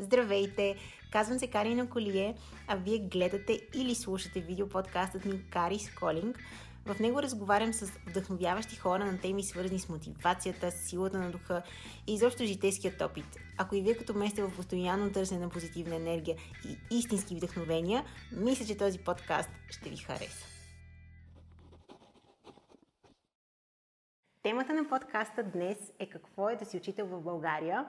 Здравейте! Казвам се Карина Колие, а вие гледате или слушате видеоподкастът ми Карис Колинг. В него разговарям с вдъхновяващи хора на теми свързани с мотивацията, силата на духа и изобщо житейският опит. Ако и вие като ме сте в постоянно търсене на позитивна енергия и истински вдъхновения, мисля, че този подкаст ще ви хареса. Темата на подкаста днес е какво е да си учител в България.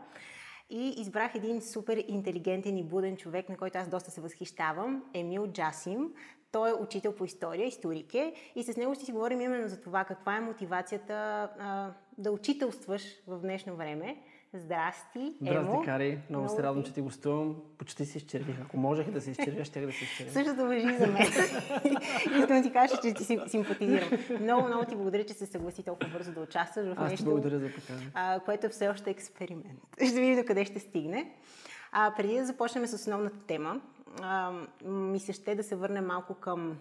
И избрах един супер интелигентен и буден човек, на който аз доста се възхищавам, Емил Джасим. Той е учител по история, историк е, и с него ще си говорим именно за това каква е мотивацията а, да учителстваш в днешно време. Здрасти, Здрасти, Емо. Кари. Много no, се радвам, че ти гостувам. Почти се изчервих. Ако можех да се изчервя, ще да се изчервя. Същото въжи за мен. Искам да ти кажа, че ти симпатизирам. Много, много ти благодаря, че се съгласи толкова бързо да участваш в Аз нещо, благодаря за покана. което е все още експеримент. Ще видим до къде ще стигне. А, преди да започнем с основната тема, а, ми се ще да се върнем малко към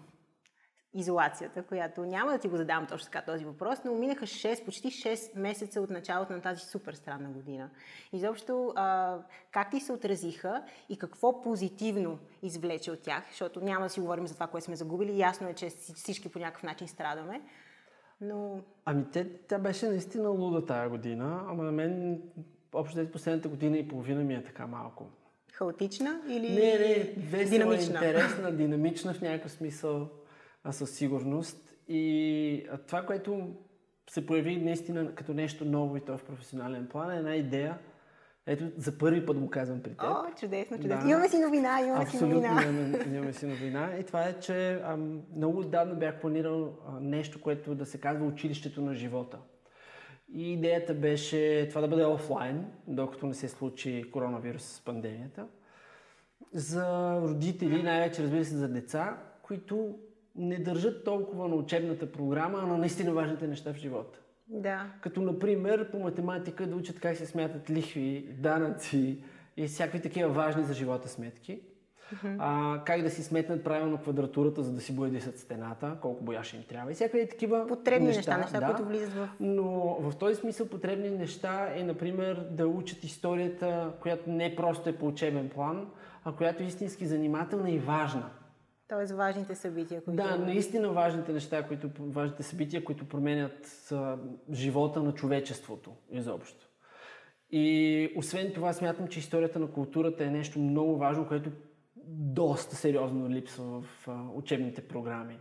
изолацията, която няма да ти го задавам точно така този въпрос, но минаха 6, почти 6 месеца от началото на тази супер странна година. Изобщо, а, как ти се отразиха и какво позитивно извлече от тях, защото няма да си говорим за това, което сме загубили. Ясно е, че всички по някакъв начин страдаме. Но... Ами те, тя беше наистина луда тая година, ама на мен общо последната година и половина ми е така малко. Хаотична или не, не, весела, динамична? интересна, динамична в някакъв смисъл а със сигурност. И това, което се появи наистина като нещо ново и то в професионален план е една идея. Ето, за първи път го казвам при теб. О, чудесно, чудесно. Да. Имаме си новина, имаме Абсолютно си новина. Имаме, имаме си новина. И това е, че ам, много отдавна бях планирал а, нещо, което да се казва училището на живота. И идеята беше това да бъде офлайн, докато не се случи коронавирус с пандемията. За родители, най-вече разбира се за деца, които не държат толкова на учебната програма, а на наистина важните неща в живота. Да. Като, например, по математика да учат как се смятат лихви, данъци и всякакви такива важни за живота сметки. Uh-huh. А, как да си сметнат правилно квадратурата, за да си боядисат стената, колко бояше им трябва. И всякакви такива Потребни неща, неща, неща да, които влизат в... Но в този смисъл потребни неща е, например, да учат историята, която не просто е по учебен план, а която е истински занимателна и важна. Тоест важните събития, които... Да, наистина важните неща, които, важните събития, които променят а, живота на човечеството изобщо. И освен това смятам, че историята на културата е нещо много важно, което доста сериозно липсва в а, учебните програми,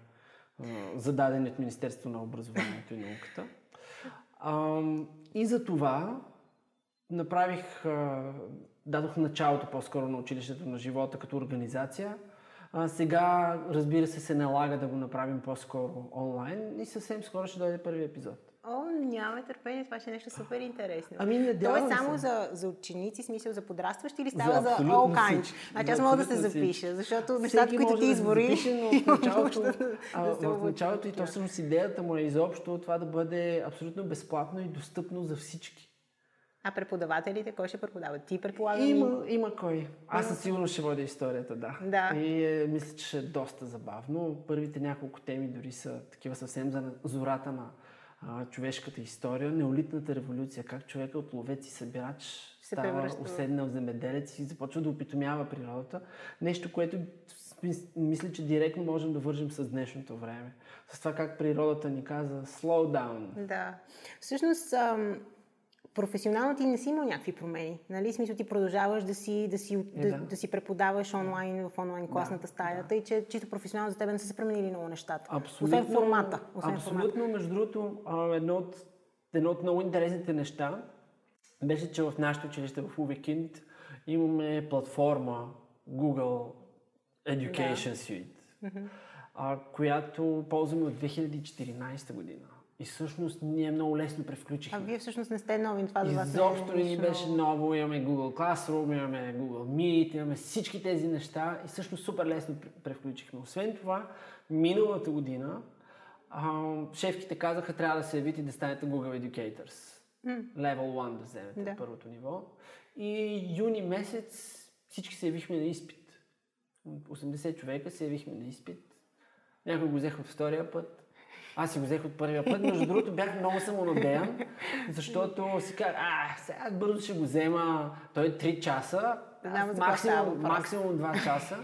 а, зададени от Министерство на образованието и науката. А, и за това направих, дадох началото по-скоро на училището на живота като организация – а, сега, разбира се, се налага да го направим по-скоро онлайн и съвсем скоро ще дойде първи епизод. О, нямаме търпение, това ще е нещо супер интересно. Ами, не То е само за, за ученици, смисъл за подрастващи или става за, за all kinds? Значи аз мога да се запиша, защото нещата, които ти избори... Да но в началото, а, в началото и то всъщност идеята му е изобщо това да бъде абсолютно безплатно и достъпно за всички. А преподавателите, кой ще преподава? Ти предполагам? Има, има кой. Аз със сигурност ще водя историята, да. да. И е, мисля, че ще е доста забавно. Първите няколко теми дори са такива съвсем за зората на а, човешката история. Неолитната революция, как човека от ловец и събирач се става превръща. уседнал земеделец и започва да опитомява природата. Нещо, което мисля, че директно можем да вържим с днешното време. С това как природата ни каза slow down. Да. Всъщност, ам професионално ти не си имал някакви промени. Нали? Смисъл ти продължаваш да си, да си, да, да. да си преподаваш онлайн в онлайн класната да, стая, да. и че чисто професионално за теб не са се променили много нещата. Абсолютно, освен формата. Освен абсолютно, формата. между другото, едно от, едно от много интересните неща беше, че в нашето училище в Увекинд имаме платформа Google Education да. Suite, mm-hmm. а, която ползваме от 2014 година. И всъщност ние много лесно превключихме. А вие всъщност не сте нови, това за вас Изобщо не ни беше ново, имаме Google Classroom, имаме Google Meet, имаме всички тези неща и всъщност супер лесно превключихме. Освен това, миналата година а, шефките казаха, трябва да се явите и да станете Google Educators. Mm. Level 1 да вземете да. първото ниво. И юни месец всички се явихме на изпит. 80 човека се явихме на изпит. Някой го взеха от втория път, аз си го взех от първия път. Между другото бях много самонадеян, защото си казах, а, сега бързо ще го взема. Той е 3 часа, става максимум, максимум 2 часа.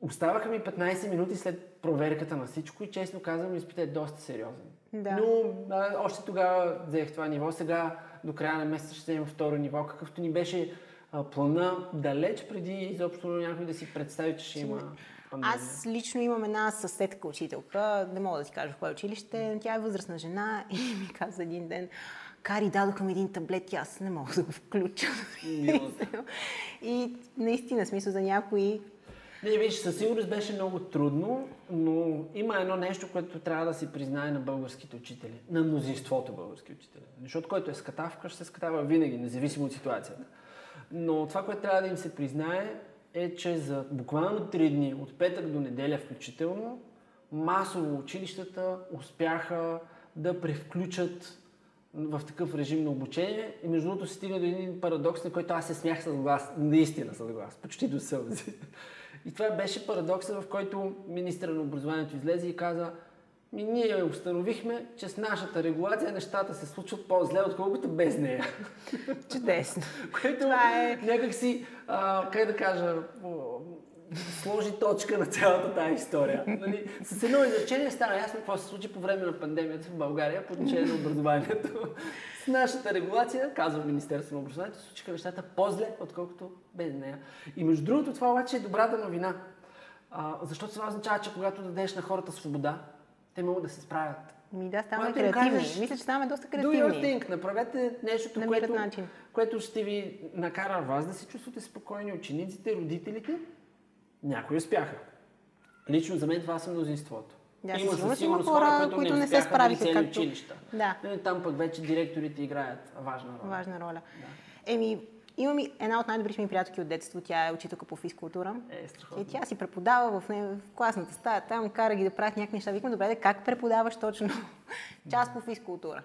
Оставаха ми 15 минути след проверката на всичко и честно казвам, изпитът е доста сериозен. Да. Но а, още тогава взех това ниво. Сега до края на месеца ще вземем второ ниво, какъвто ни беше а, плана далеч преди изобщо някой да си представи, че ще има пандемия. Аз лично имам една съседка учителка, не мога да ти кажа в кое училище, тя е възрастна жена и ми каза един ден, Кари, дадоха ми един таблет и аз не мога да го включа. И наистина, смисъл за някои Не, виж, със сигурност беше много трудно, но има едно нещо, което трябва да се признае на българските учители, на мнозинството български учители. Защото който е скатавка, ще се скатава винаги, независимо от ситуацията. Но това, което трябва да им се признае, е, че за буквално три дни, от петък до неделя включително, масово училищата успяха да превключат в такъв режим на обучение и между другото се стигна до един парадокс, на който аз се смях с глас, наистина с глас, почти до сълзи. И това беше парадокса, в който министра на образованието излезе и каза ми ние установихме, че с нашата регулация нещата се случват по-зле, отколкото без нея. чудесно. Което Това е- някак си, а, как да кажа, сложи точка на цялата тази история. Нали? С едно изречение стана ясно какво се случи по време на пандемията в България по отношение на образованието. С нашата регулация, казва Министерство на образованието, случиха нещата по-зле, отколкото без нея. И между другото, това обаче е добрата новина. А, защото това означава, че когато дадеш на хората свобода, те могат да се справят. Ми да, ставаме Когато креативни. кажеш, Мисля, че ставаме доста Do your креативни. thing. Направете нещото, Намират което, начин. което ще ви накара вас да се чувствате спокойни. Учениците, родителите, някои успяха. Лично за мен това са мнозинството. Да, със със сигурност има сигурност хора, които не се успяха, справиха, цели както- училища. Да. Нали, Там пък вече директорите играят важна роля. Важна роля. Еми, имам и една от най-добрите ми приятелки от детство, тя е учителка по физкултура. Е, страхотно. И тя си преподава в, не, в класната стая, там кара ги да правят някакви неща. Викам, добре, де, как преподаваш точно час по физкултура?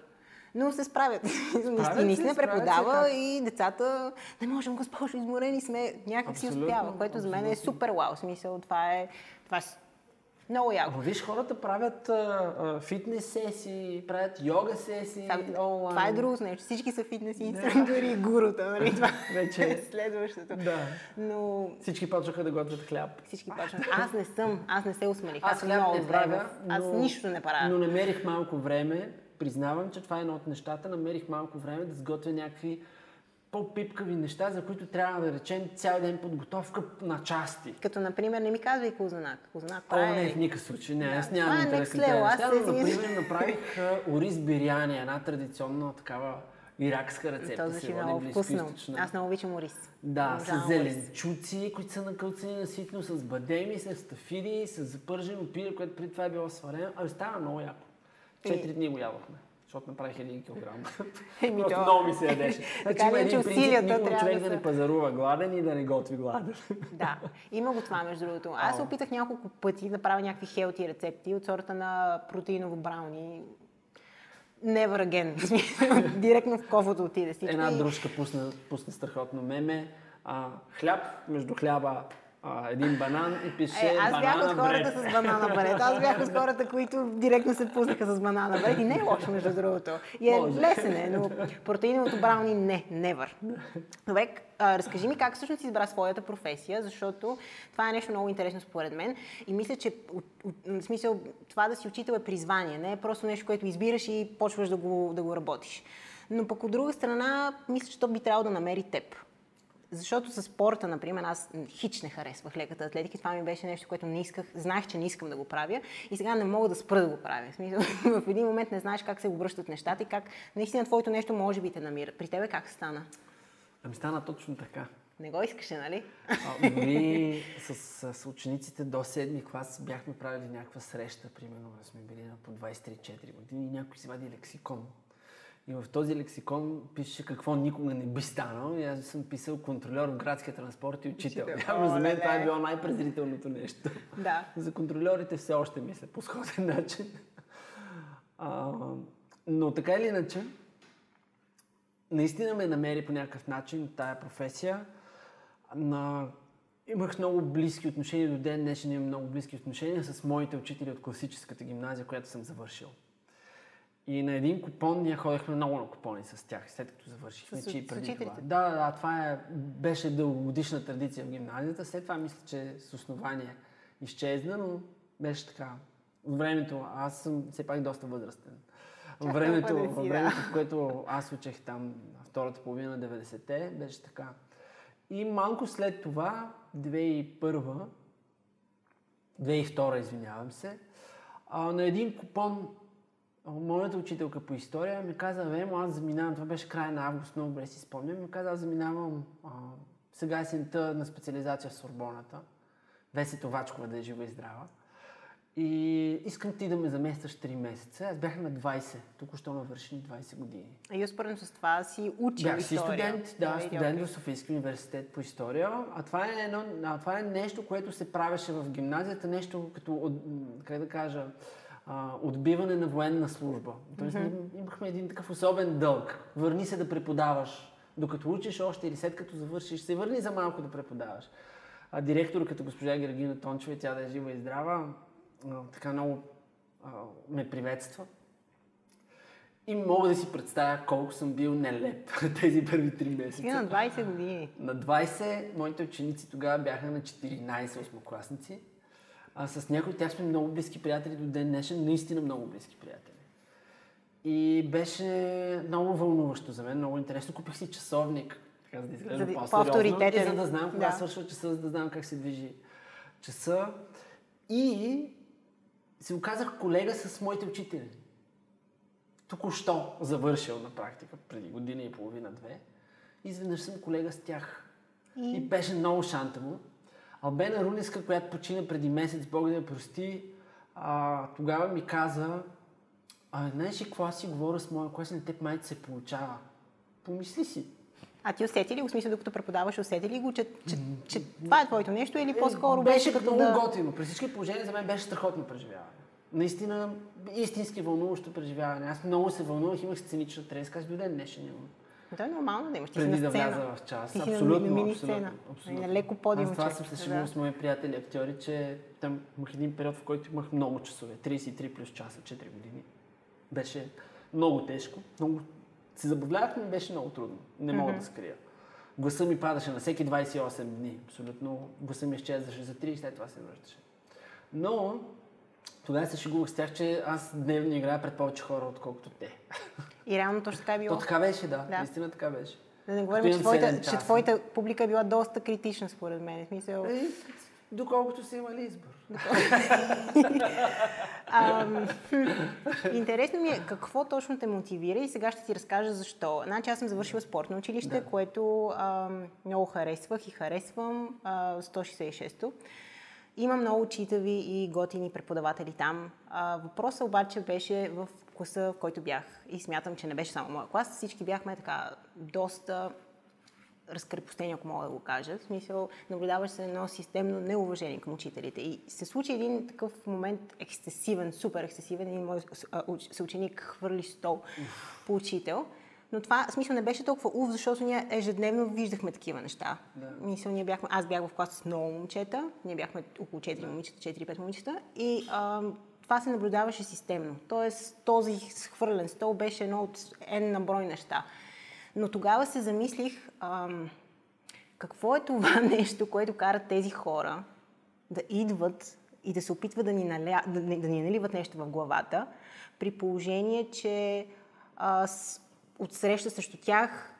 Но се справят. Наистина преподава и децата, не можем, госпожо, изморени сме, някак си успява, което за мен е супер вау. Смисъл, това е, това е много яко. Ама виж, хората правят а, а, фитнес сесии, правят йога сесии, онлайн. Това е друго нещо. Всички са фитнес инструктори и гурута. Нали? Това Вече е е. следващото. Да. Но Всички почнаха да готвят хляб. всички почват. Аз не съм, аз не се усмелих. Аз Аз, хляб много не правя, в- Аз но- нищо не правя. Но намерих малко време, признавам, че това е едно от нещата, намерих малко време да сготвя някакви по-пипкави неща, за които трябва да речем цял ден подготовка на части. Като, например, не ми казвай Козанак. Козанак, О, не, е... в никакъв случай. Не, аз нямам е интерес на тези неща, но, например, направих а, ориз биряни, една традиционна такава иракска рецепта. То звучи води много вкусно. Аз много обичам ориз. Да, с зеленчуци, които са накълцани наситно, с бадеми, с стафиди, с запържено пире, което преди това е било сварено. Ами става много яко. Четири дни го ядохме, защото направих един килограм. Еми, Просто то- много ми се ядеше. Значи има ли, един принцип, трябва човек да да са- не пазарува гладен и да не готви гладен. Да, има го това, между другото. Аз се опитах няколко пъти да правя някакви хелти рецепти от сорта на протеиново брауни. Never again. Директно в кофото отиде всичко. Една дружка пусна, пусна страхотно меме. А, хляб, между хляба а, един банан и пише Е, аз бях от хората бред. с банана бред. Аз бях от хората, които директно се пуснаха с банана бред. И не е лошо, между другото. И е Може. лесен е, но протеиновото брауни не, never. Добре, а, разкажи ми как всъщност избра своята професия, защото това е нещо много интересно според мен. И мисля, че от, от, в смисъл, това да си учител е призвание, не е просто нещо, което избираш и почваш да го, да го работиш. Но пък от друга страна, мисля, че то би трябвало да намери теб. Защото с спорта, например, аз хич не харесвах леката атлетика. Това ми беше нещо, което не исках, знаех, че не искам да го правя и сега не мога да спра да го правя. В, смисъл, в един момент не знаеш как се обръщат нещата и как наистина твоето нещо може би те намира. При тебе как стана? Ами стана точно така. Не го искаше, нали? А, дори с, с учениците до седми клас бяхме правили някаква среща, примерно, сме били на по 23-4 години и някой си вади лексикон. И в този лексикон пише какво никога не би станал. И аз съм писал контролер в градския транспорт и учител. Явно за мен това е било най-презрителното нещо. Да. За контролерите все още мисля по сходен начин. А, но така или иначе, наистина ме намери по някакъв начин тая професия. На... Имах много близки отношения, до ден днешен имам много близки отношения с моите учители от класическата гимназия, която съм завършил. И на един купон ние ходехме много на купони с тях, след като завършихме, С- че и преди това. Да, да, това е, беше дългогодишна традиция в гимназията. След това мисля, че с основание изчезна, но беше така. Времето, аз съм все пак доста възрастен. Чак времето, да си, във да. времето, в което аз учех там втората половина на 90-те, беше така. И малко след това, 2001 2002, извинявам се, на един купон моята учителка по история ми каза, Вемо, аз заминавам, това беше края на август, много добре си спомням, ми каза, аз заминавам а, сега есента на специализация в Сорбоната, Веси Товачкова да е жива и здрава. И искам ти да ме заместваш 3 месеца. Аз бях на 20, току-що навършени 20 години. И успоредно с това си учил Бях си история. студент, да, и студент окей. в Софийски университет по история. А това, е едно, а това е нещо, което се правеше в гимназията, нещо като, как да кажа, а, отбиване на военна служба. Тоест mm-hmm. имахме един такъв особен дълг. Върни се да преподаваш. Докато учиш още или след като завършиш, се върни за малко да преподаваш. А директор като госпожа Гергина Тончева, тя да е жива и здрава, а, така много а, ме приветства. И мога да си представя колко съм бил нелеп тези първи три месеца. на 20 години. На 20 моите ученици тогава бяха на 14 осмокласници. А с някои от тях сме много близки приятели до ден днешен, наистина много близки приятели. И беше много вълнуващо за мен, много интересно. Купих си часовник, така за да изглежда по-сериозно. И за да знам кога Да. свършва часа, за да знам как се движи часа. И се оказах колега с моите учители. Току-що завършил на практика, преди година и половина-две. Изведнъж съм колега с тях. И, и беше много шантаво. Албена Рунеска, която почина преди месец, Бог да я прости, а, тогава ми каза, а, знаеш ли какво аз си говоря с моя клас на теб майка се получава. Помисли си. А ти усети ли го, смисъл, докато преподаваш, усети ли го, че, че, че това е твоето нещо или по-скоро Е, беше беше като много да... готино. При всички положения за мен беше страхотно преживяване. Наистина, истински вълнуващо преживяване. Аз много се вълнувах, имах сценична треска. Аз до ден днешен имам. То е нормално да имаш. Ти Преди да вляза в час. Ти абсолютно, на мини сцена. абсолютно. На леко подиум. Аз това съм се шегувал с мои приятели актьори, че там имах един период, в който имах много часове. 33 плюс часа, 4 години. Беше много тежко. Много... Се забавлявах, но беше много трудно. Не мога да скрия. Гласа ми падаше на всеки 28 дни. Абсолютно. Гласа ми изчезваше за 3 и след това се връщаше. Но тогава се шегувах с тях, че аз дневно играя пред повече хора, отколкото те. И реално точно така е било. То така беше, да. Да. Наистина така беше. Да не говорим, че твоята, че твоята публика е била доста критична, според мен. В смисъл... Е, доколкото са имали избор. Интересно ми е какво точно те мотивира и сега ще ти разкажа защо. Значи аз съм завършила спортно училище, Да. което ам, много харесвах и харесвам. А, 166-то. Има много читави и готини преподаватели там. А, въпросът обаче беше в класа, в който бях. И смятам, че не беше само моя клас. Всички бяхме така доста разкрепостени, ако мога да го кажа. В смисъл, наблюдаваш се едно системно неуважение към учителите. И се случи един такъв момент ексцесивен, супер ексцесивен. Един мой съученик хвърли стол по учител. Но това, смисъл, не беше толкова ув, защото ние ежедневно виждахме такива неща. Да. Мисъл, ние бяхме, аз бях в клас с много момчета, ние бяхме около 4 момичета, 4-5 момичета и а, това се наблюдаваше системно. Тоест, този схвърлен стол беше едно от N на брой неща. Но тогава се замислих ам, какво е това нещо, което кара тези хора да идват и да се опитват да ни, наля... да, да ни наливат нещо в главата, при положение, че а, с... отсреща срещу тях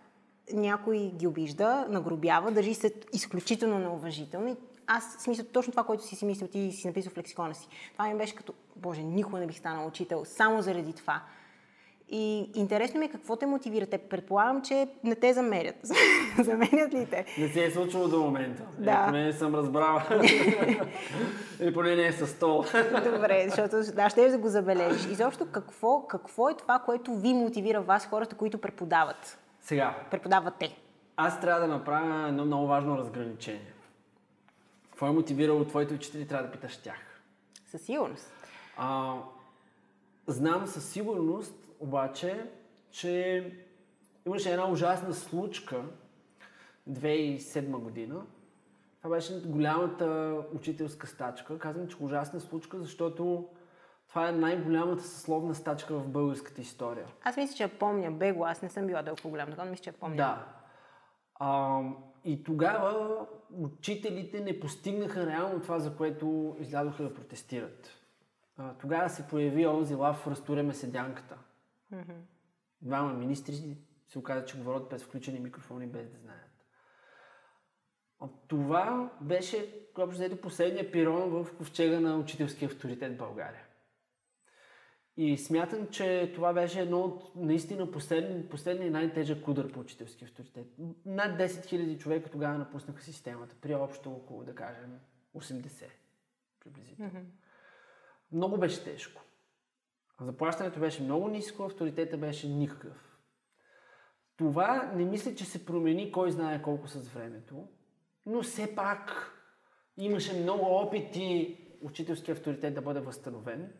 някой ги обижда, нагробява, държи се изключително неуважително. Аз, смисъл, точно това, което си си мислил, ти си написал в лексикона си. Това ми беше като, боже, никога не бих станал учител, само заради това. И интересно ми е какво те мотивира. Те предполагам, че не те замерят. Заменят ли те? Не се е случило до момента. Да. Е, поне не съм разбрала. Или поне не е със стол. Добре, защото да, ще да го забележиш. Изобщо какво, какво е това, което ви мотивира вас, хората, които преподават? Сега, Преподавате. аз трябва да направя едно много важно разграничение. Какво е мотивирало твоите учители, трябва да питаш тях. Със сигурност. А, знам със сигурност, обаче, че имаше една ужасна случка 2007 година. Това беше голямата учителска стачка. Казвам, че ужасна случка, защото Това е най-голямата съсловна стачка в българската история. Аз мисля, че я помня бегло. Аз не съм била толкова голям, така мисля, че я помня. Да. А, и тогава учителите не постигнаха реално това, за което излязоха да протестират. А, тогава се появи онзи лав разтуреме седянката. Mm-hmm. Двама министри се оказа, че говорят през включени микрофони без да знаят. Това беше, общо взето, последния пирон в ковчега на учителски авторитет в България. И смятам, че това беше едно от наистина последния, последния най-тежък удар по учителски авторитет. Над 10 000 човека тогава напуснаха системата, при общо около, да кажем, 80 приблизително. Mm-hmm. Много беше тежко. Заплащането беше много ниско, авторитета беше никакъв. Това не мисля, че се промени кой знае колко с времето, но все пак имаше много опити учителски авторитет да бъде възстановен.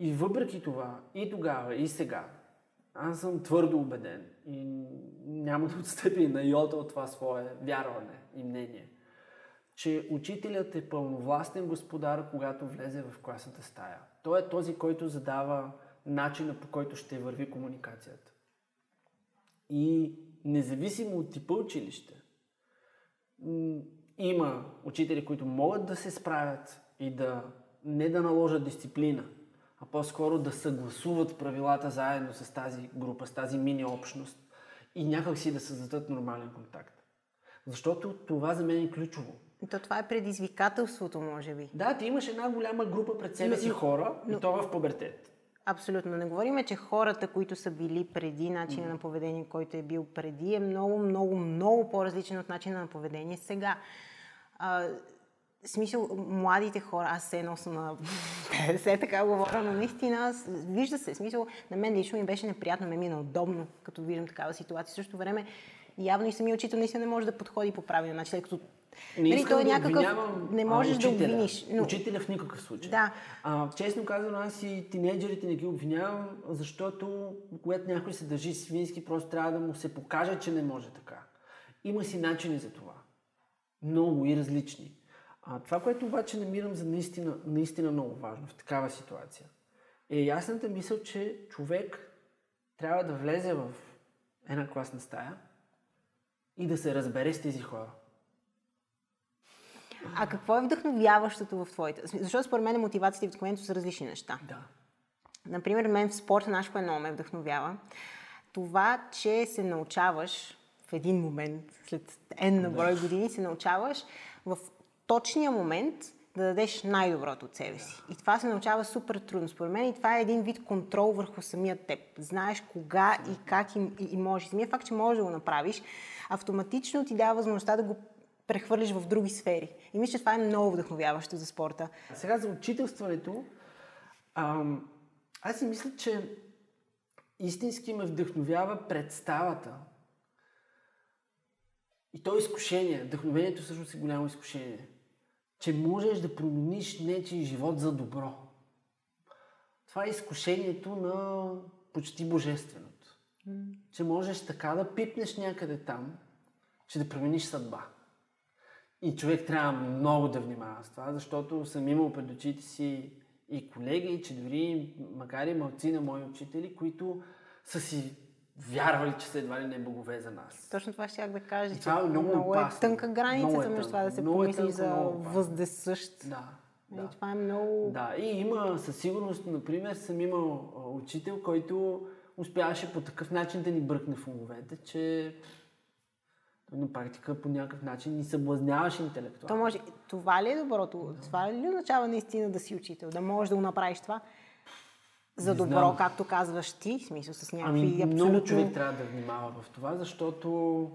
И въпреки това, и тогава, и сега, аз съм твърдо убеден и няма да отстъпи на йота от това свое вярване и мнение, че учителят е пълновластен господар, когато влезе в класната стая. Той е този, който задава начина по който ще върви комуникацията. И независимо от типа училище, има учители, които могат да се справят и да не да наложат дисциплина, а по-скоро да съгласуват правилата заедно с тази група, с тази мини общност и някак си да създадат нормален контакт. Защото това за мен е ключово. То това е предизвикателството, може би. Да, ти имаш една голяма група пред себе си хора, но, и то в пубертет. Абсолютно. Не говорим, че хората, които са били преди, начина mm. на поведение, който е бил преди, е много, много, много по-различен от начина на поведение сега. А, смисъл, младите хора, аз се нося на 50, така говоря, но наистина, вижда се, смисъл, на мен лично ми беше неприятно, ме ми е неудобно, като виждам такава ситуация. Също време, явно и самия учител наистина не може да подходи по правилен начин, като не нали, той е да някакъв... Не можеш а, учителя, да обвиниш. Но... Учителя в никакъв случай. Да. А, честно казано, аз и тинейджерите не ги обвинявам, защото когато някой се държи свински, просто трябва да му се покаже, че не може така. Има си начини за това. Много и различни. А, това, което обаче намирам за наистина, наистина много важно в такава ситуация, е ясната мисъл, че човек трябва да влезе в една класна стая и да се разбере с тези хора. А какво е вдъхновяващото в твоите? Защото според мен мотивацията и вдъхновението са различни неща. Да. Например, мен в спорта нашето кое много ме вдъхновява. Това, че се научаваш в един момент, след N на брой години, се научаваш в точния момент да дадеш най-доброто от себе си. И това се научава супер трудно. Според мен и това е един вид контрол върху самия теб. Знаеш кога и как и, и, и можеш. Самия факт, че можеш да го направиш, автоматично ти дава възможността да го прехвърлиш в други сфери. И мисля, че това е много вдъхновяващо за спорта. А сега за учителстването, ам, аз си мисля, че истински ме вдъхновява представата. И то е изкушение. Вдъхновението всъщност е голямо изкушение. Че можеш да промениш нечи живот за добро. Това е изкушението на почти божественото. Mm. Че можеш така да пипнеш някъде там, че да промениш съдба. И човек трябва много да внимава с това, защото съм имал пред очите си и колеги, че дори, макар и малци на мои учители, които са си вярвали, че са едва ли не богове за нас. Точно това ще да кажа, че това е много, много е тънка границата е между това да се е помисли е за въздесъщ. Да. Нали, да. И това е много... Да, и има със сигурност, например, съм имал учител, който успяваше по такъв начин да ни бръкне в умовете, че на практика по някакъв начин ни съблазняваш интелектуално. То може, това ли е доброто? Да. Това ли означава наистина да си учител? Да можеш да го направиш това? За добро, знам. както казваш ти, в смисъл с някакви ами, абсолютно... Много човек трябва да внимава в това, защото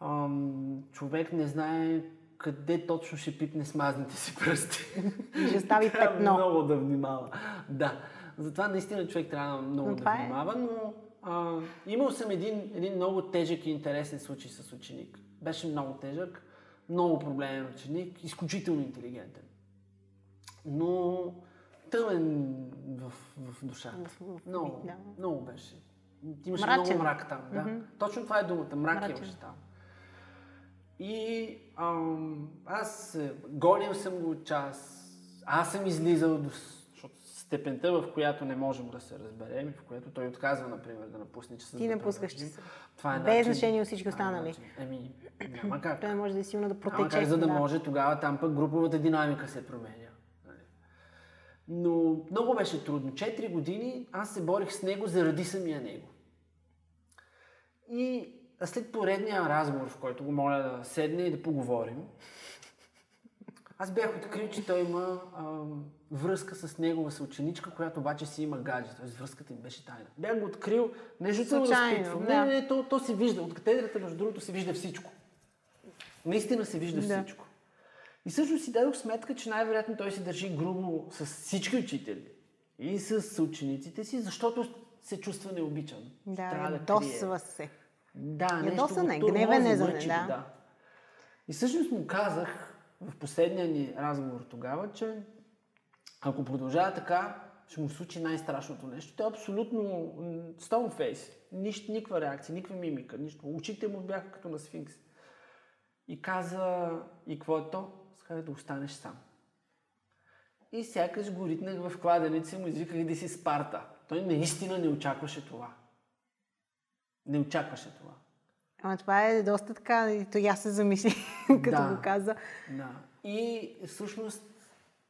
ам, човек не знае къде точно ще пипне смазните си пръсти. Ще стави петно. много да внимава. Да. Затова наистина човек трябва много но да е- внимава, е... но а, имал съм един, един много тежък и интересен случай с ученик. Беше много тежък, много проблемен ученик, изключително интелигентен. Но тъмен в, в душата. Много, да. много беше. Имаше Мрачен. много мрак там. Да. Mm-hmm. Точно това е думата. Мрак Мрачен. имаше там. И ам, аз гонил съм го час. Аз съм излизал до степента, в която не можем да се разберем, в която той отказва, например, да напусне часа. Ти напускаш часа. Това е Без начин- значение от всички е останали. Еми, няма как. Той може да е силно да Няма протече. как, за да да. може тогава там пък груповата динамика се променя. Нали. Но много беше трудно. Четири години аз се борих с него заради самия него. И след поредния разговор, в който го моля да седне и да поговорим, аз бях открил, че той има а, връзка с негова съученичка, която обаче си има гадже. Т.е. връзката им беше тайна. Бях го открил, не защото да Случайно, разпитвам. да. Не, не, то, то се вижда. От катедрата, между другото, се вижда всичко. Наистина се вижда Да. всичко. И всъщност си дадох сметка, че най-вероятно той се държи грубо с всички учители и с учениците си, защото се чувства необичан. Да, Трябва да ядосва се. да, нещо Ядосане, го гневен е за да. да. И всъщност му казах в последния ни разговор тогава, че ако продължава така, ще му случи най-страшното нещо. Той е абсолютно stone face. Нищо, никаква реакция, никаква мимика, нищо. Очите му бяха като на сфинкс. И каза, и какво е то? Сказа да останеш сам. И сякаш го ритнах в кладенеца и му извиках да си Спарта. Той наистина не очакваше това. Не очакваше това. Ама това е доста така, и то аз се замисли, като Да. го каза. Да. И всъщност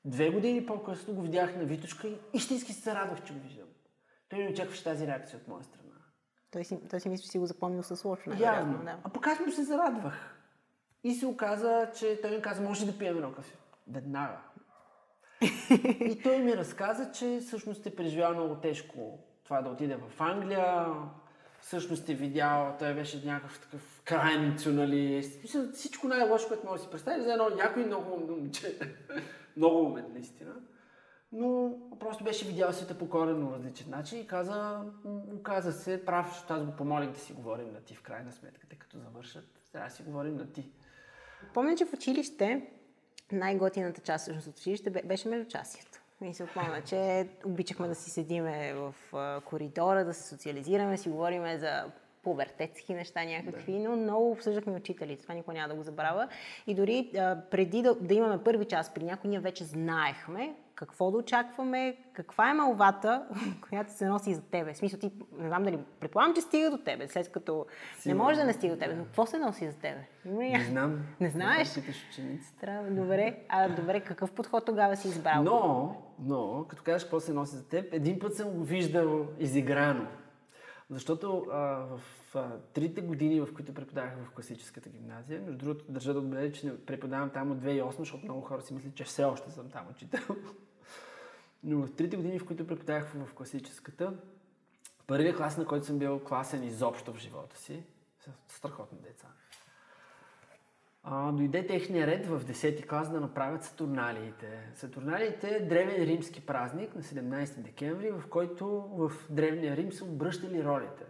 две години по-късно го видях на Витушка и истински се радвах, че го виждам. Той не очакваше тази реакция от моя страна. Той си, той си мисли, че си го запомнил с лошо. Явно. най-вероятно, Да. А пък аз му се зарадвах. И се оказа, че той ми каза, може да пием едно кафе. Веднага. и той ми разказа, че всъщност е преживял много тежко това да отиде в Англия. Всъщност е видял, той беше някакъв такъв крайен националист. Мисля, Всичко най-лошо, което може да си представи, за едно някой много умно момче. много умен, наистина. Но просто беше видял света по коренно различен начин и каза, оказа се прав, защото аз го помолих да си говорим на ти в крайна сметка, тъй като завършат, трябва да си говорим на ти. Помня, че в училище най-готината част всъщност от училище бе- беше междучасието. И се помня, че обичахме да си седиме в коридора, да се социализираме, си говориме за пубертетски неща някакви, но много обсъждахме учителите. Това никой няма да го забравя. И дори а, преди да, да имаме първи час при някой, ние вече знаехме какво да очакваме, каква е малвата, която се носи за тебе. В смисъл, ти, не знам дали, предполагам, че стига до тебе, след като не Сигурно. може да не стига до тебе, но какво се носи за тебе? Не знам. Не знаеш? Да питаш учениците. Трябва, добре. А, добре, какъв подход тогава си избрал? Но, но, като кажеш какво се носи за теб, един път съм го виждал изиграно. Защото а, в а, трите години, в които преподавах в класическата гимназия, между другото държа да отбележа, че не преподавам там от 2008, защото много хора си мислят, че все още съм там учител. Но в трите години, в които преподавах в класическата, първият клас, на който съм бил класен изобщо в живота си, са страхотни деца. А, дойде техния ред в 10-ти клас да направят Сатурналиите. Сатурналиите е древен римски празник на 17 декември, в който в древния Рим са обръщали ролите.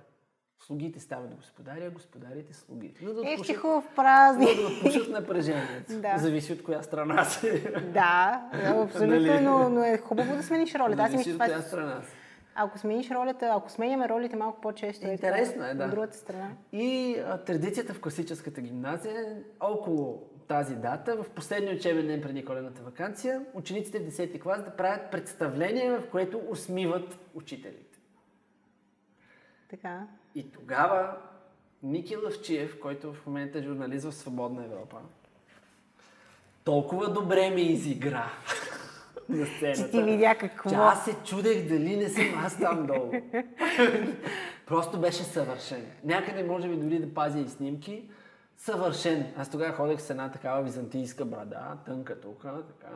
Слугите стават господари, а господарите слуги. За да Ех, че отпушат, хубав празник. за да отпушат напрежението. Да. Зависи от коя страна си. Да, абсолютно, Нали? но, но е хубаво да смениш ролята. Аз си Зависи мисля, от това коя е... страна си. Ако смениш ролята, ако сменяме ролите малко по-често, Интересно това е, да. От другата страна. И а, традицията в класическата гимназия е около тази дата, в последния учебен ден преди коледната вакансия, учениците в 10-ти клас да правят представление, в което усмиват учителите. Така. И тогава Ники Лъвчиев, който в момента е журналист в Свободна Европа, толкова добре ми изигра на сцената. Че ти видя какво. Че аз се чудех дали не съм аз там долу. Просто беше съвършен. Някъде може би дори да пазя и снимки. Съвършен. Аз тогава ходех с една такава византийска брада, тънка тук, така,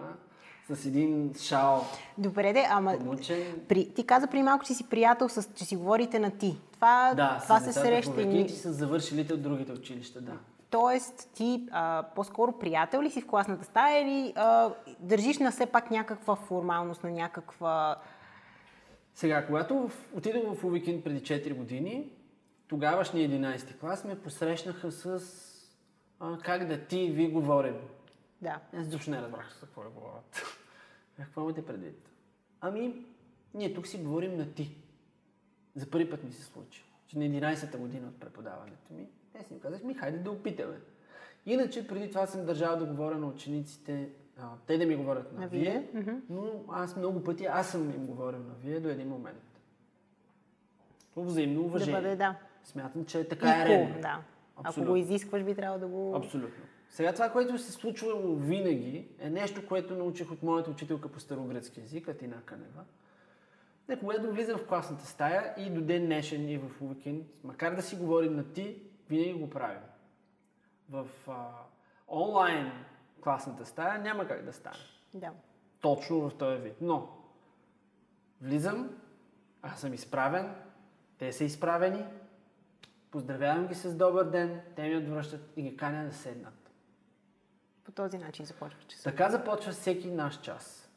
с един шал Добре, де, ама помучен. при, ти каза при малко, че си приятел, с, че си говорите на ти. Това, Да, това се децата среща. по и векинки ни- с завършилите от другите училища, да. Тоест, ти а, по-скоро приятел ли си в класната стая или а, държиш на все пак някаква формалност, на някаква... Сега, когато отидох в Уикенд преди 4 години, тогавашния 11 клас ме посрещнаха с а, как да ти ви говорим. Да. Аз изобщо не разбрах за какво говорят. Какво имате предвид? Ами, ние тук си говорим на ти. За първи път ми се случи. Че на 11-та година от преподаването ми, те си ми казах, ми хайде да опитаме. Иначе преди това съм държал да говоря на учениците а, те да ми говорят на, На вие, вие, но аз много пъти, аз съм им говорил на вие до един момент. То взаимно Да уважение. бъде, да. Смятам, че така е Equal, редно. да. Ако го изискваш, би трябвало да го... Абсолютно. Сега това, което се случва винаги, е нещо, което научих от моята учителка по старогръцки язик, Атина Канева. Не, когато влизам в класната стая и до ден днешен и в уикенд, макар да си говорим на ти, винаги го правим. В а, онлайн класната стая няма как да стане. Да. Точно в този вид. Но, влизам, аз съм изправен, те са изправени, поздравявам ги с добър ден, те ми отвръщат и ги каня да седнат. По този начин започва часа. Така започва всеки наш час.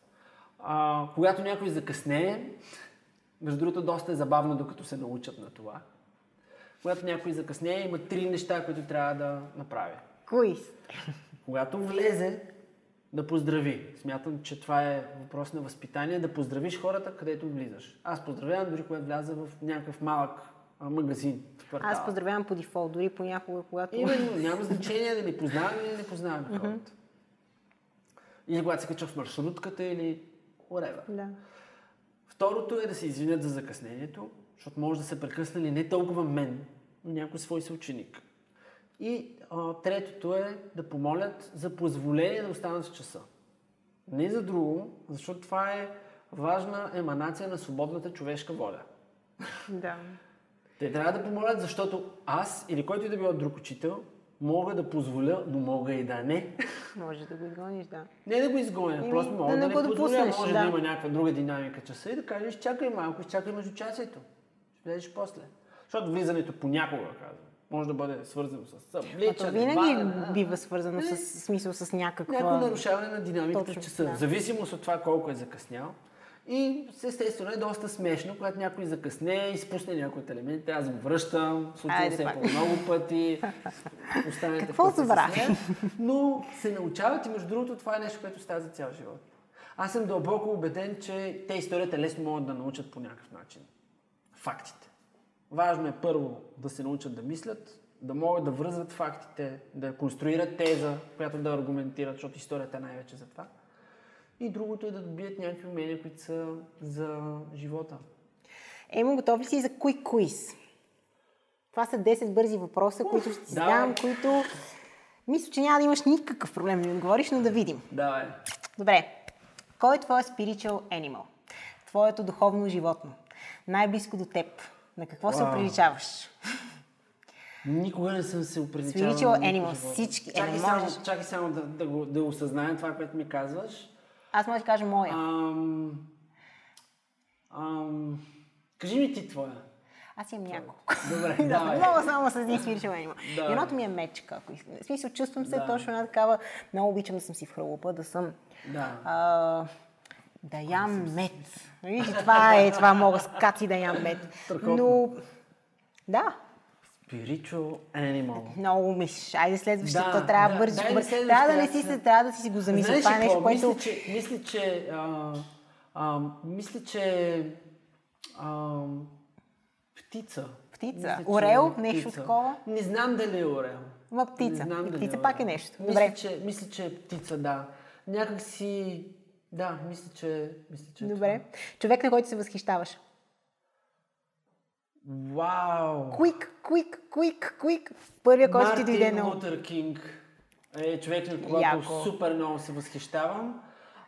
А, когато някой закъснее, между другото доста е забавно, докато се научат на това. Когато някой закъснее, има три неща, които трябва да направи. Кои? Когато влезе, да поздрави. Смятам, че това е въпрос на възпитание, да поздравиш хората, където влизаш. Аз поздравявам дори когато вляза в някакъв малък а, магазин. В квартала. Аз поздравявам по дефолт, дори понякога, когато... Именно, няма значение дали познаваме или не познаваме хората. Или когато се качва в маршрутката или whatever. Да. Второто е да се извинят за закъснението, защото може да се прекъснали не толкова мен, но някой свой съученик. И а, третото е да помолят за позволение да останат в часа. Не за друго, защото това е важна еманация на свободната човешка воля. Да. Те трябва да помолят, защото аз или който и да било друг учител, мога да позволя, но мога и да не. Може да го изгониш, да. Не да го изгоня, Еми, просто мога да да, не го позволя, допуснеш, може да. да. има някаква друга динамика часа и да кажеш, чакай малко, изчакай между часето. Влезеш после. Защото влизането понякога, казвам, може да бъде свързано с А събличане, винаги бавене, бива свързано с смисъл с някаква... някакво нарушаване на динамиката Точно, в часа. да. В зависимост от това колко е закъснял. И естествено е доста смешно, когато някой закъсне, изпусне някой от елементи, аз го връщам, случва се пак. по много пъти, останете Какво нея. Но се научават и между другото това е нещо, което става за цял живот. Аз съм дълбоко убеден, че те историята лесно могат да научат по някакъв начин. Фактите. Важно е първо да се научат да мислят, да могат да връзват фактите, да конструират теза, която да аргументират, защото историята е най-вече за това. И другото е да добият някакви умения, които са за живота. Емо, готов ли си за Quick Quiz? Това са 10 бързи въпроса, които ще ти задам, които... Мисля, че няма да имаш никакъв проблем да ми отговориш, но да видим. Давай. Добре. Кой е твоя spiritual animal? Твоето духовно животно? Най-близко до теб? На какво се Вау. приличаваш? Никога не съм се оприличавал Spiritual animal, всички. Е, Чакай, само, можеш. чакай само да, да, го, да осъзнаем това, което ми казваш. Аз мога да кажа моя. Ам, ам, кажи ми ти твоя. Аз имам няколко. Добре, Да, давай. Мога само с един spiritual animal. Давай. Едното ми е мечка, ако. В смисъл, чувствам се Да. точно една такава. Много обичам да съм си в хралупа, да съм Да. а, да ям мед. Виж, това е, това мога с каци да ям мед. Но, да, Spiritual animal. много мислиш. Айде следващото, Да, трябва да, бързо. Трябва да не си се- трябва да си го замислиш. Знаеш Това е нещо, какво? което... Мисля, че, мисля, че, а, а, мисля, че а, птица. Птица? Мисля, Орел? Нещо птица. такова? Не знам дали е орел. Ма Не птица. знам И дали птица е пак е нещо. Мисля, Добре. че, мисля, че е птица, да. Някак си... Да, мисля, че, мисля, че е Добре. Човек, на който се възхищаваш. това. Вау! Куик, куик, куик, куик. Първия, който ти дойде на. Лутер Кинг е човек, на Яко. супер много се възхищавам.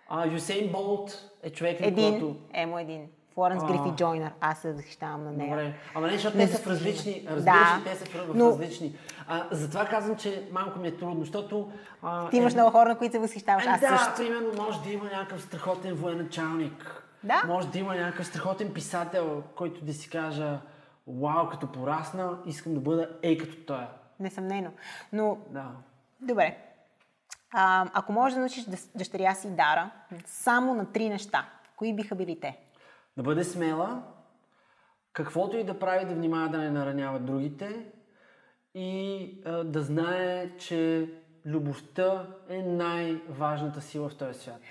А, Юсейн Болт е човек, на Един. когото... Емо един. Флоренс А. Грифи Джойнер. Аз се възхищавам на нея. Добре. Ама не, защото те са в различни. Разбираш Да. те са в, различни. А, затова казвам, че малко ми е трудно, защото... А, Ти имаш е- много хора, на които се възхищаваш. Е, Аз да, също. примерно може да има някакъв страхотен военачалник. Да. Може да има някакъв страхотен писател, който да си кажа, вау, като порасна, искам да бъда ей като той. Несъмнено. Но, Да. добре. А, ако можеш да научиш дъщеря си Дара само на три неща, кои биха били те? Да бъде смела, каквото и да прави, да внимава да не наранява другите и а, да знае, че любовта е най-важната сила в този свят.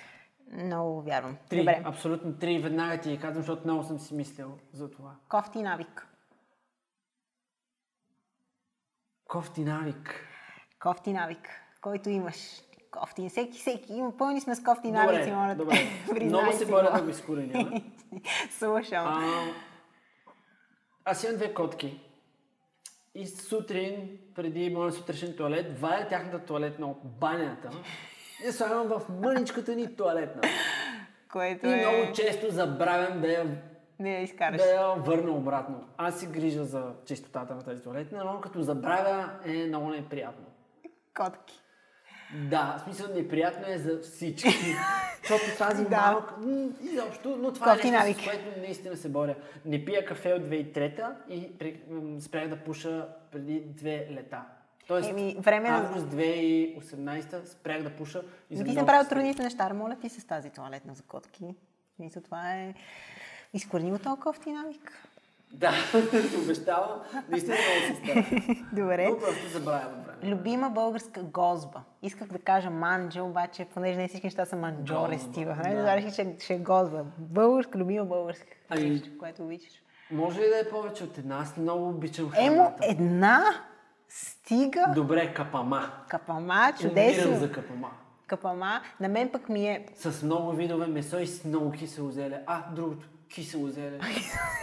Много вярвам. Три, Добре. абсолютно три. Веднага ти ги казвам, защото много съм си мислил за това. Кофти навик. Кофти навик. Кофти навик, който имаш. кофти. Всеки, всеки има пълни сме с кофти навици, Добре, моля. добре. Много се боря да го изкореня. Слушам. А, аз имам две котки. И сутрин, преди моя сутрешен туалет, вадя тяхната туалетна от банята и слагам в мъничката ни туалетна. Което И е... много често забравям да я, Не я изкараш. да я върна обратно. Аз си грижа за чистотата на тази туалетна, но като забравя е много неприятно. Котки. Да, в смисъл неприятно е за всички. Защото тази Да. малка... Изобщо, но това Кофти е нещо, навик. с което наистина се боря. Не пия кафе от 2003 и спрях да пуша преди две лета. Тоест, Еми, време август 2018 спрях да пуша и за Ти си направил трудните неща. Моля ти с тази туалетна за котки. Мисля, това е... Изкоренил този кофти навик. Да, обещавам. Наистина много се стара. Добре. Но просто забравям време. Любима българска гозба. Исках да кажа манджа, обаче, понеже не всички неща са манджорести. Гозба, Да. да. Знаеш ли, ще, ще е гозба. Българска, любима българска. Ами- което обичаш. Може ли да е повече от една? Аз много обичам Емо, храната. една стига. Добре, капама. Капама, Умирам чудесно. за капама. Капама. На мен пък ми е С много видове месо и с много кисело зеле. А, другото, кисело зеле.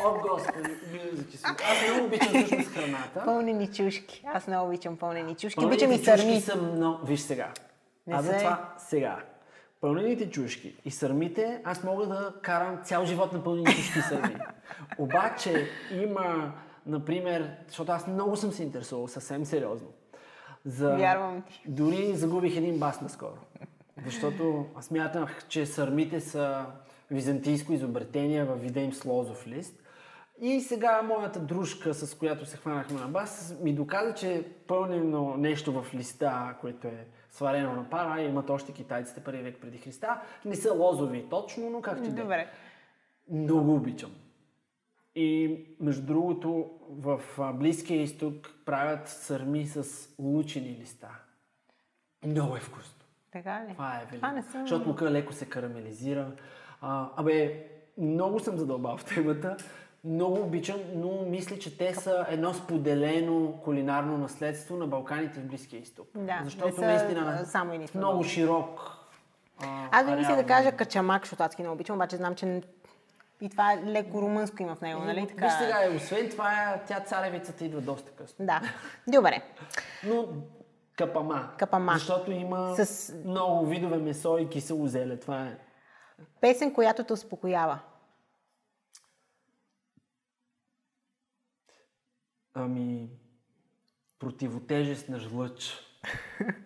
О, господи, умирам за кисело. Аз много обичам всъщност храната. пълнени чушки. Аз много обичам пълнени чушки. Пълнените Обичам и сърми. са много... Виж сега. Не аз са- затова сега. Пълнените чушки и сърмите, аз мога да карам цял живот на пълнени чушки и сърми. Обаче има, например, защото аз много съм се интересувал съвсем сериозно. За... Вярвам ти. Дори загубих един бас наскоро. Защото аз смятах, че сърмите са византийско изобретение във вида им с лозов лист. И сега моята дружка, с която се хванахме на бас, ми доказа, че пълнено нещо в листа, което е сварено на пара, имат още китайците първи век преди Христа, не са лозови точно, но както и да е. Много обичам. И между другото, в Близкия изток правят сърми с лучени листа. Много е вкусно. Така ли? Това е велико. Това не съм... Защото лука леко се карамелизира. А, абе, много съм задълбал в темата. Много обичам, но мисля, че те са едно споделено кулинарно наследство на Балканите в Близкия изток. Да, Защото са, наистина само единствено много широк. А, Аз да мисля да кажа качамак, защото адски не обичам, обаче знам, че и това е леко румънско има в него, нали така? Виж сега, освен това, тя царевицата идва доста късно. Да. Добре. Но капама. Капама. Защото има С- много видове месо и кисело зеле. Това е. Песен, която те успокоява. Ами, противотежест на жлъч.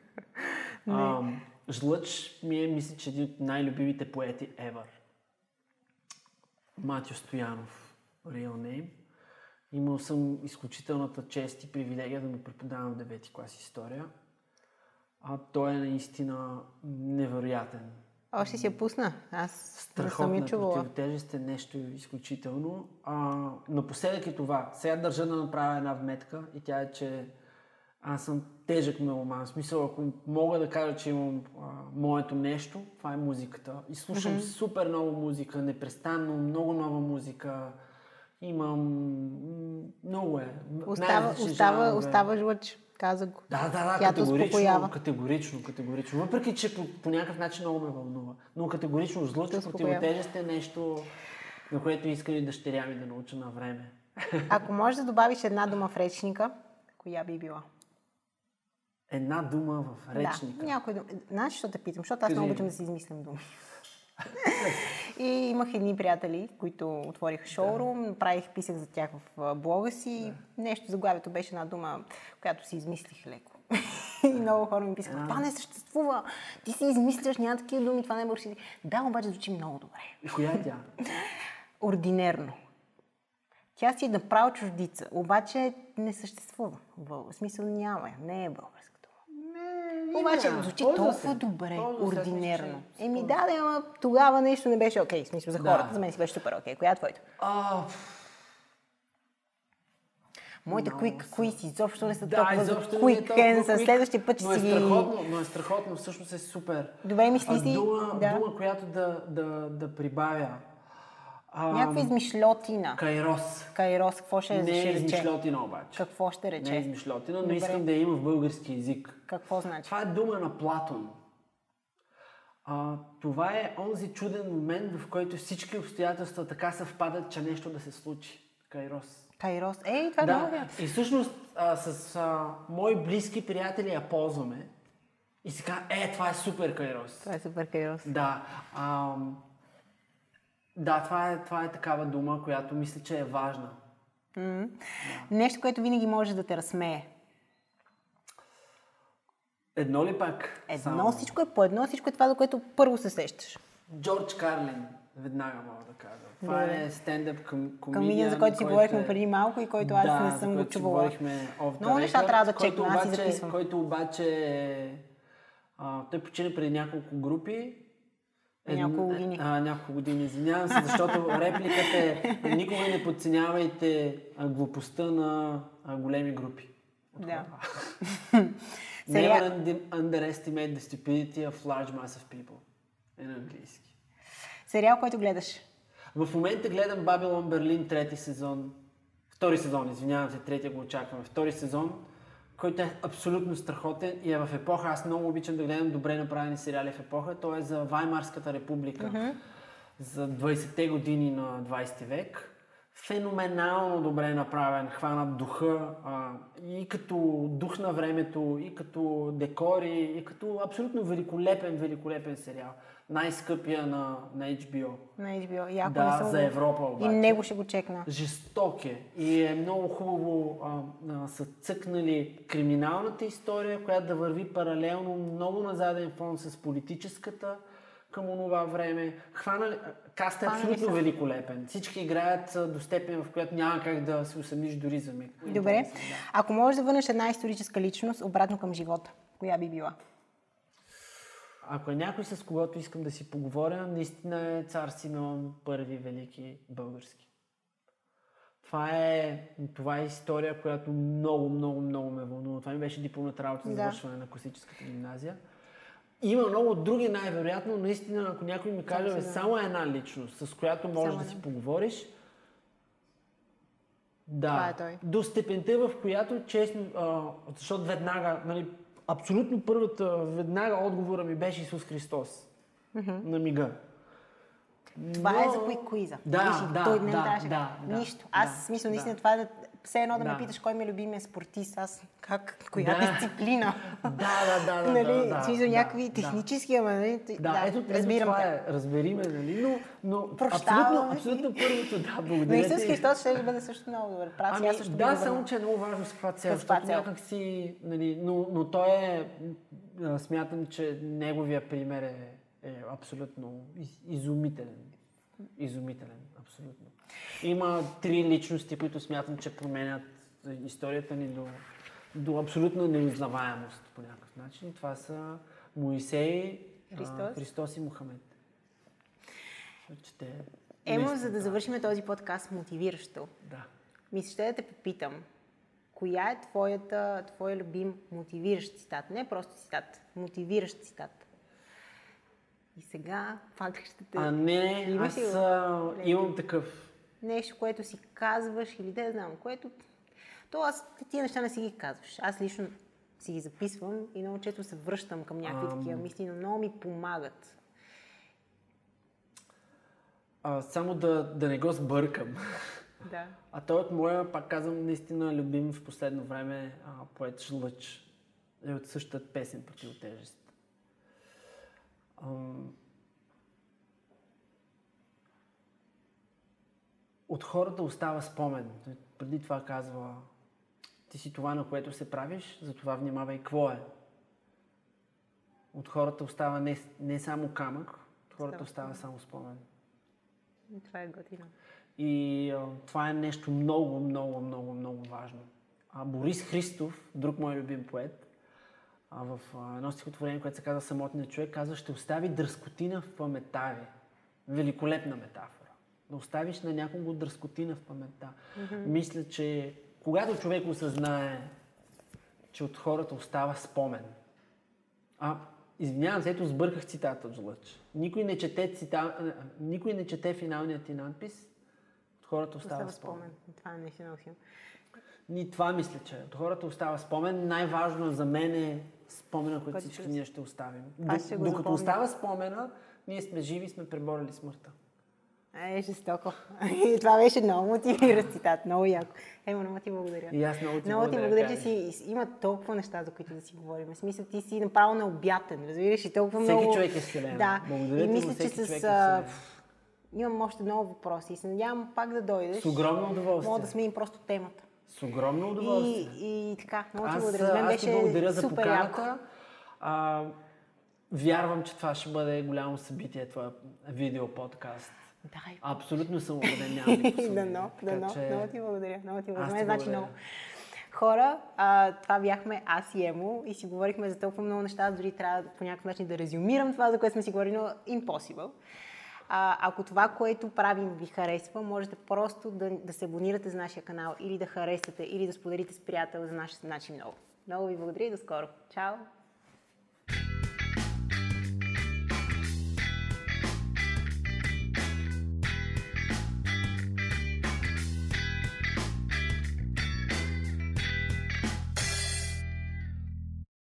а, жлъч ми е, мисля, че един от най-любимите поети ever. Матио Стоянов, real name. Имал съм изключителната чест и привилегия да му преподавам в 9 клас история. А той е наистина невероятен. Още си я пусна. Аз съм Страхотна я чувала. противотежест е нещо изключително. А, напоследък е това. Сега държа да направя една вметка и тя е, че аз съм тежък меломан. В смисъл, ако мога да кажа, че имам а, моето нещо, това е музиката. И слушам mm-hmm. супер много музика, непрестанно, много нова музика. Имам... Много е. Остава, остава, жанрове. остава жлъч, каза го. Да, да, да, Тя категорично, успокоява. категорично, категорично. Въпреки, че по, по някакъв начин много ме вълнува. Но категорично жлъч, противотежест е нещо, на което искам и дъщеря ми да науча на време. Ако можеш да добавиш една дума в речника, коя би била? Една дума в речника. Да, някой дума. Знаеш, защо те питам? Защото аз Кажи много обичам да си измислям думи. и имах едни приятели, които отвориха шоурум, направих, писах за тях в блога си. Нещо, заглавието беше една дума, която си измислих леко. и много хора ми писаха, това не съществува, ти си измисляш, няма такива думи, това не е български. Да, обаче звучи много добре. И коя е тя? Ординерно. Тя си е направо чуждица, обаче не съществува. В смисъл няма я, не е българска Обаче има. звучи Ползва толкова се. добре, Ползва ординерно. Еми да, да, ама тогава нещо не беше окей. В смисъл за Да. хората, за мен си беше супер окей. Коя е твоята? А, Моите quick quiz изобщо не са да, толкова за е quick and следващия път ще е си ги... страхотно, но е страхотно, всъщност е супер. Добре, мисли си. дума, да. дума, която да, да, да прибавя. А, Някаква измишлотина. Кайрос. Кайрос, какво ще, Не ще е рече? измишлотина обаче. Какво ще рече? Не е измишлотина, но Добре. искам да я има в български язик. Какво значи? Това е дума на Платон. А, това е онзи чуден момент, в който всички обстоятелства така съвпадат, че нещо да се случи. Кайрос. Кайрос. Ей, това е много Да, и всъщност а, с а, мои близки приятели я ползваме. И сега, е, това е супер Кайрос. Това е супер Кайрос. Да. ам, да, това е, това е такава дума, която мисля, че е важна. Нещо, което винаги може да те разсмее. Едно ли пак? Едно само? всичко е по едно, всичко е това, за което първо се сещаш. Джордж Карлин, веднага мога да кажа. Това Добре. е стендъп към Каминя, за който си говорихме преди малко и който аз да, не съм го чувала. Много неща трябва да чекна, аз си записвам. Който обаче е, а, той почина преди няколко групи. Няколко години. А, няколко години, извинявам се, защото репликата е никога не подценявайте глупостта на големи групи. От Да. Сега- Never under- underestimate the stupidity of large mass of people. Е на английски. Сериал, който гледаш. В момента гледам Бабилон Берлин трети сезон. Втори сезон, извинявам се, третия го очакваме. Втори сезон, който е абсолютно страхотен и е в епоха. Аз много обичам да гледам добре направени сериали в епоха. Той е за Ваймарската република. За 20-те години на 20 век. Феноменално добре направен, хванат духа а, и като дух на времето, и като декори, и като абсолютно великолепен, великолепен сериал. Най-скъпия на, на HBO. На HBO. Яко Да, не съм за Европа И обаче. него ще го чекна. Жесток е и е много хубаво а, а, са цъкнали криминалната история, която да върви паралелно много на заден фон с политическата към онова време. Хванали, а, каст е абсолютно великолепен. Всички играят до степен, в която няма как да се усъмниш дори за миг. Добре. Ако можеш да върнеш една историческа личност обратно към живота, коя би била? Ако е някой с когото искам да си поговоря, наистина е цар Симеон, първи велики български. Това е, това е история, която много, много, много ме вълнува. Това ми беше дипломната работа за Да. завършване на класическата гимназия. Има много други, най-вероятно. Наистина, ако някой ми каже, Симеон. само една личност, с която можеш Само да си поговориш, да, е той. до степента, в която честно, а, защото веднага, нали, абсолютно първата, веднага отговора ми беше Исус Христос. На мига. Това Но- е за кои куиза. Да, Виж, да, той не да, да, да, Нищо. Аз, да, смисъл, наистина, да. това е все едно да, Да. ме питаш кой ми е любимия спортист, аз как, коя Да. дисциплина. Да, да, да, да, нали, да, смисъл, да, някакви да. технически, ама нали, т- Да, ето, ето разбирам това те. е, разбери ме, нали, но, но Прощавам абсолютно, абсолютно първото, да, Но благодаря Исус ти. Христос ще бъде също много добър. Прав, Ами, аз също да, го само че е много важно с каква цел, защото някак си, нали, но, но той е, смятам, че неговия пример е, е абсолютно из, изумителен. Изумителен, абсолютно. Има три личности, които смятам, че променят историята ни до, до абсолютна неузнаваемост по някакъв начин. Това са Моисей, а, Христос. Христос и Мухамед. Защото, че те Емо, за да завършим този подкаст мотивиращо, Да. ми се ще да те попитам, коя е твоята, твоя любим мотивиращ цитат? Не просто цитат, мотивиращ цитат. И сега пак ще те... А не, Имаш аз ли имам такъв. Нещо, което си казваш или да знам, което... То аз тия неща не си ги казваш. Аз лично си ги записвам и много често се връщам към някакви такива мисли, но много ми помагат. А, само да, да не го сбъркам. Да. А той от моя, пак казвам, наистина любим в последно време а, поет Жлъч. Е от същата песен Противотежест. Ам... От хората остава спомен. Преди това казва, ти си това, на което се правиш, затова внимавай какво е. От хората остава не, не само камък, от хората Остава само спомен. Това е готино. И а, това е нещо много, много, много, много важно. А Борис Христов, друг мой любим поет, а, в а, едно стихотворение, което се казва Самотният човек, казва, ще остави дръскотина в паметта ви. Великолепна метафора. Да оставиш на някого дръскотина в паметта. Мисля, че когато човек осъзнае, че от хората остава спомен, а, извинявам се, ето сбърках цитата от Жлъч. Никой не чете, цита... никой не чете финалният ти надпис, от хората остава, Остава спомен. спомен. Това е наистина силно. Ни това мисля, че от хората остава спомен. Най-важно за мен е спомена, който всички ние ще оставим. Аз ще Докато запомня. остава спомена, ние сме живи сме преборили смъртта. Е, жестоко. И това беше много мотивиращ цитат, много яко. Емо, много ти благодаря. И аз много ти много ти благодаря, благодаря, че си, има толкова неща, за които да си говорим. В смисъл, ти си направо необятен, разбираш, и толкова Всеки много... човек е вселена. Да, Благодаря и мисля, че всеки с... е. Имам още много въпроси и се надявам пак да дойдеш. С огромно удоволствие. Мога да сменим просто темата. С огромно И, удоволствие. и така, много ти благодаря. За мен беше благодаря за супер поканата. А, вярвам, че това ще бъде голямо събитие, това видео подкаст. Дай. Абсолютно съм убеден, нямам. Дано, дано. че- Много ти благодаря. Много ти благодаря. Аз значи много. Хора, а, това бяхме аз и Емо и си говорихме за толкова много неща, дори трябва по някакъв начин да резюмирам това, за което сме си говорили, но impossible. А, ако това, което правим ви харесва, можете просто да, да се абонирате за нашия канал или да харесате, или да споделите с приятел за нашия начин много. Много ви благодаря и до скоро. Чао!